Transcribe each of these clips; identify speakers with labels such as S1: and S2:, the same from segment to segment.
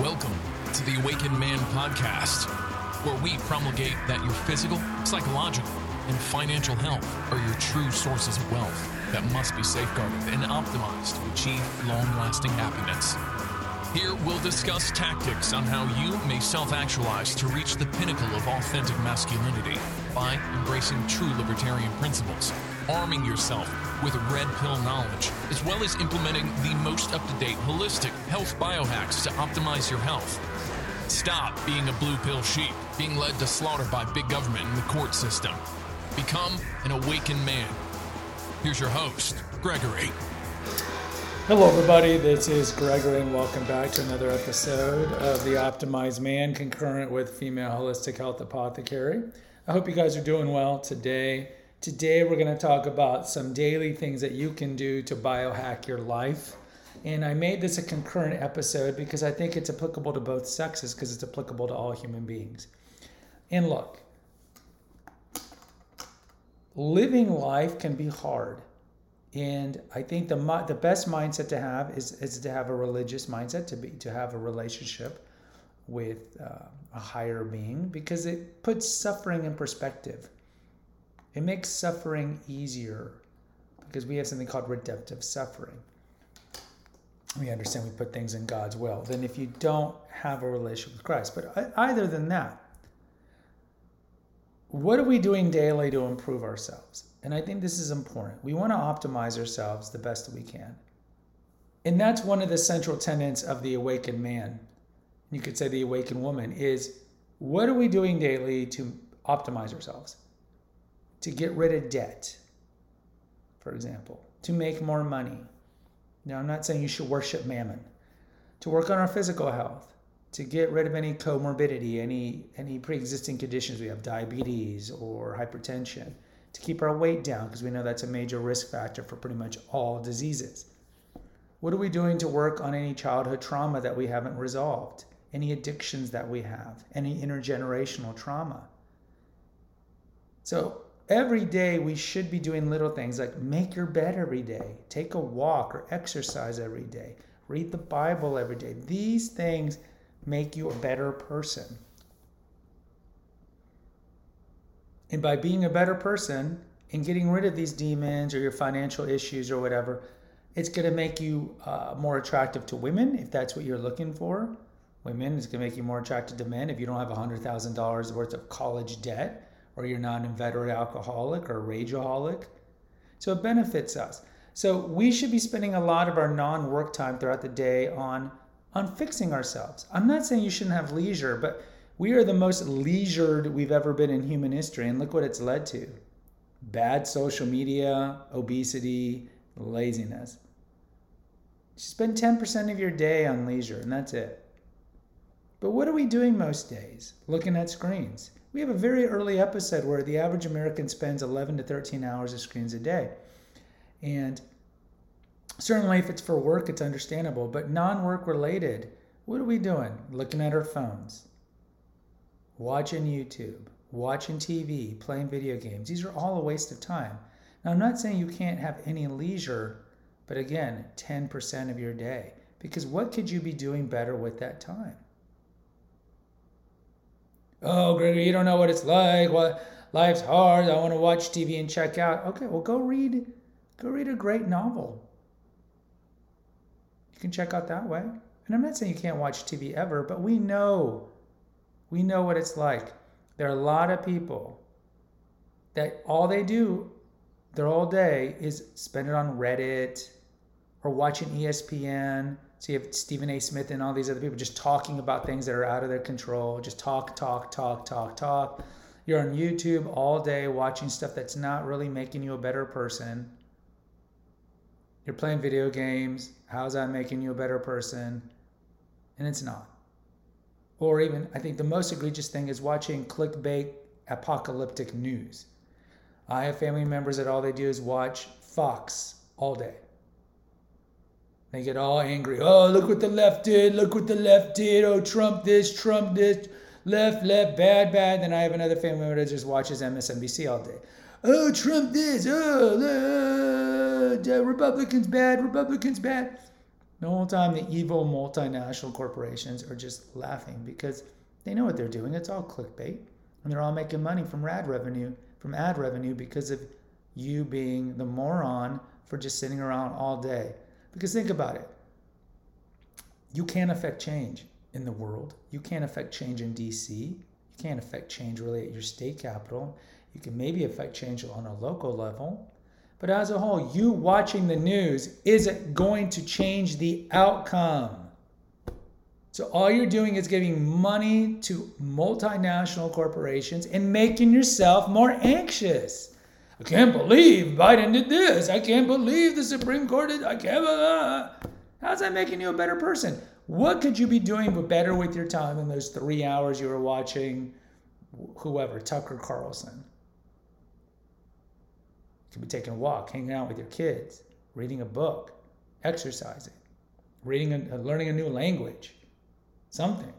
S1: Welcome to the Awakened Man podcast, where we promulgate that your physical, psychological, and financial health are your true sources of wealth that must be safeguarded and optimized to achieve long lasting happiness. Here we'll discuss tactics on how you may self actualize to reach the pinnacle of authentic masculinity by embracing true libertarian principles, arming yourself with red pill knowledge, as well as implementing the most up to date holistic health biohacks to optimize your health. Stop being a blue pill sheep, being led to slaughter by big government and the court system. Become an awakened man. Here's your host, Gregory.
S2: Hello, everybody. This is Gregory, and welcome back to another episode of the Optimized Man, concurrent with Female Holistic Health Apothecary. I hope you guys are doing well today. Today, we're going to talk about some daily things that you can do to biohack your life. And I made this a concurrent episode because I think it's applicable to both sexes because it's applicable to all human beings. And look, living life can be hard. And I think the the best mindset to have is, is to have a religious mindset, to be to have a relationship with uh, a higher being, because it puts suffering in perspective. It makes suffering easier because we have something called redemptive suffering. We understand we put things in God's will. Then, if you don't have a relationship with Christ, but either than that, what are we doing daily to improve ourselves? And I think this is important. We want to optimize ourselves the best that we can. And that's one of the central tenets of the awakened man. You could say the awakened woman is what are we doing daily to optimize ourselves? To get rid of debt, for example, to make more money. Now, I'm not saying you should worship mammon, to work on our physical health, to get rid of any comorbidity, any, any pre existing conditions we have, diabetes or hypertension, to keep our weight down, because we know that's a major risk factor for pretty much all diseases. What are we doing to work on any childhood trauma that we haven't resolved? Any addictions that we have? Any intergenerational trauma? So, every day we should be doing little things like make your bed every day, take a walk or exercise every day, read the Bible every day. These things make you a better person. And by being a better person and getting rid of these demons or your financial issues or whatever, it's going to make you uh, more attractive to women if that's what you're looking for. Women, it's going to make you more attractive to men if you don't have $100,000 worth of college debt or you're not an inveterate alcoholic or rageaholic. So it benefits us. So we should be spending a lot of our non-work time throughout the day on on fixing ourselves. I'm not saying you shouldn't have leisure, but we are the most leisured we've ever been in human history, and look what it's led to: bad social media, obesity, laziness. spend 10% of your day on leisure, and that's it. But what are we doing most days? Looking at screens. We have a very early episode where the average American spends 11 to 13 hours of screens a day. And certainly, if it's for work, it's understandable. But non work related, what are we doing? Looking at our phones, watching YouTube, watching TV, playing video games. These are all a waste of time. Now, I'm not saying you can't have any leisure, but again, 10% of your day. Because what could you be doing better with that time? Oh, Gregory, you don't know what it's like. What life's hard. I want to watch TV and check out. Okay, well, go read, go read a great novel. You can check out that way. And I'm not saying you can't watch TV ever, but we know, we know what it's like. There are a lot of people that all they do their whole day is spend it on Reddit or watching ESPN so you have Stephen A. Smith and all these other people just talking about things that are out of their control. Just talk, talk, talk, talk, talk. You're on YouTube all day watching stuff that's not really making you a better person. You're playing video games. How's that making you a better person? And it's not. Or even, I think the most egregious thing is watching clickbait apocalyptic news. I have family members that all they do is watch Fox all day. They get all angry. Oh, look what the left did. Look what the left did. Oh, Trump this, Trump this. Left, left, bad, bad. Then I have another family member that just watches MSNBC all day. Oh, Trump this. Oh, uh, Republicans bad. Republicans bad. The whole time, the evil multinational corporations are just laughing because they know what they're doing. It's all clickbait, and they're all making money from ad revenue, from ad revenue because of you being the moron for just sitting around all day. Because think about it, you can't affect change in the world. You can't affect change in DC. You can't affect change really at your state capital. You can maybe affect change on a local level. But as a whole, you watching the news isn't going to change the outcome. So all you're doing is giving money to multinational corporations and making yourself more anxious. I can't believe Biden did this. I can't believe the Supreme Court did. I can't. Uh, how's that making you a better person? What could you be doing better with your time in those three hours you were watching whoever, Tucker Carlson? You could be taking a walk, hanging out with your kids, reading a book, exercising, reading, a, learning a new language, something.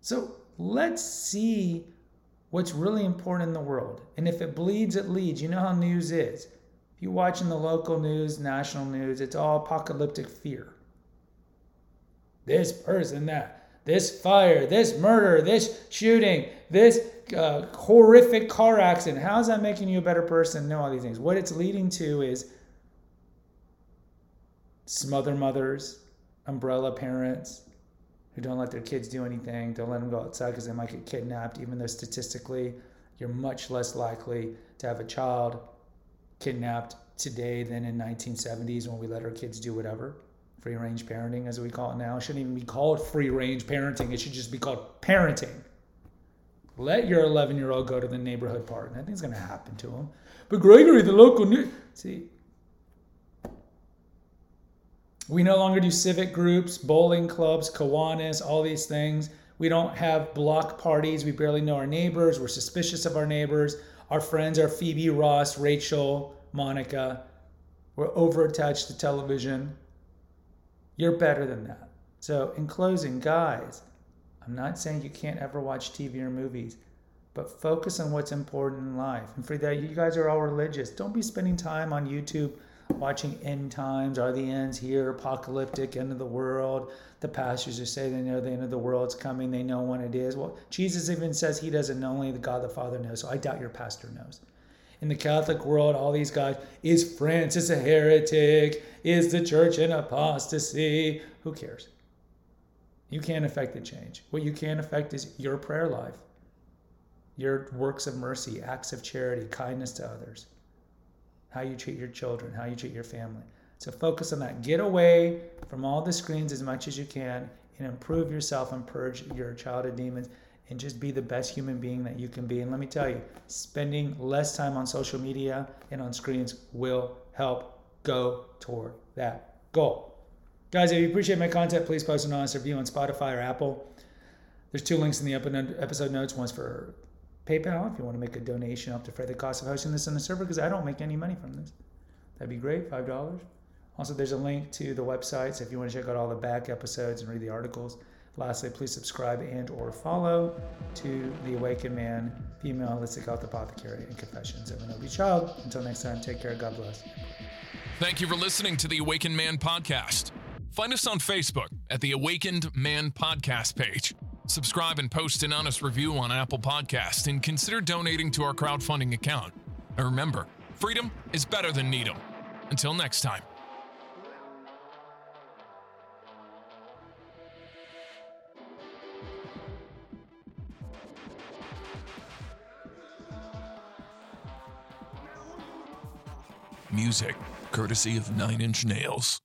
S2: So let's see what's really important in the world. And if it bleeds, it leads. You know how news is. If you're watching the local news, national news, it's all apocalyptic fear. This person, that, this fire, this murder, this shooting, this uh, horrific car accident. How's that making you a better person? No, all these things. What it's leading to is smother mothers, umbrella parents, who don't let their kids do anything, don't let them go outside because they might get kidnapped, even though statistically you're much less likely to have a child kidnapped today than in 1970s when we let our kids do whatever. Free range parenting, as we call it now, it shouldn't even be called free range parenting. It should just be called parenting. Let your 11 year old go to the neighborhood park. Nothing's going to happen to him. But Gregory, the local news. See, we no longer do civic groups, bowling clubs, Kiwanis, all these things. We don't have block parties. We barely know our neighbors. We're suspicious of our neighbors. Our friends are Phoebe, Ross, Rachel, Monica. We're over attached to television. You're better than that. So, in closing, guys, I'm not saying you can't ever watch TV or movies, but focus on what's important in life. And for that, you guys are all religious. Don't be spending time on YouTube watching end times. Are the ends here? Apocalyptic, end of the world. The pastors who say they know the end of the world's coming, they know when it is. Well, Jesus even says he doesn't know, only the God the Father knows. So I doubt your pastor knows. In the Catholic world, all these guys, is Francis a heretic? Is the church in apostasy? Who cares? You can't affect the change. What you can affect is your prayer life, your works of mercy, acts of charity, kindness to others how you treat your children, how you treat your family. So focus on that. Get away from all the screens as much as you can and improve yourself and purge your childhood demons and just be the best human being that you can be. And let me tell you, spending less time on social media and on screens will help go toward that goal. Guys, if you appreciate my content, please post an honest review on Spotify or Apple. There's two links in the episode notes. One's for PayPal if you want to make a donation to further the cost of hosting this on the server because I don't make any money from this. That'd be great, five dollars. Also, there's a link to the website, so if you want to check out all the back episodes and read the articles. Lastly, please subscribe and or follow to the Awakened Man, Female Holistic Health Apothecary, and Confessions of an Obese Child. Until next time, take care. God bless.
S1: Thank you for listening to the Awakened Man podcast. Find us on Facebook at the Awakened Man podcast page. Subscribe and post an honest review on Apple Podcast and consider donating to our crowdfunding account. And remember, freedom is better than needle. Until next time. Music courtesy of Nine Inch Nails.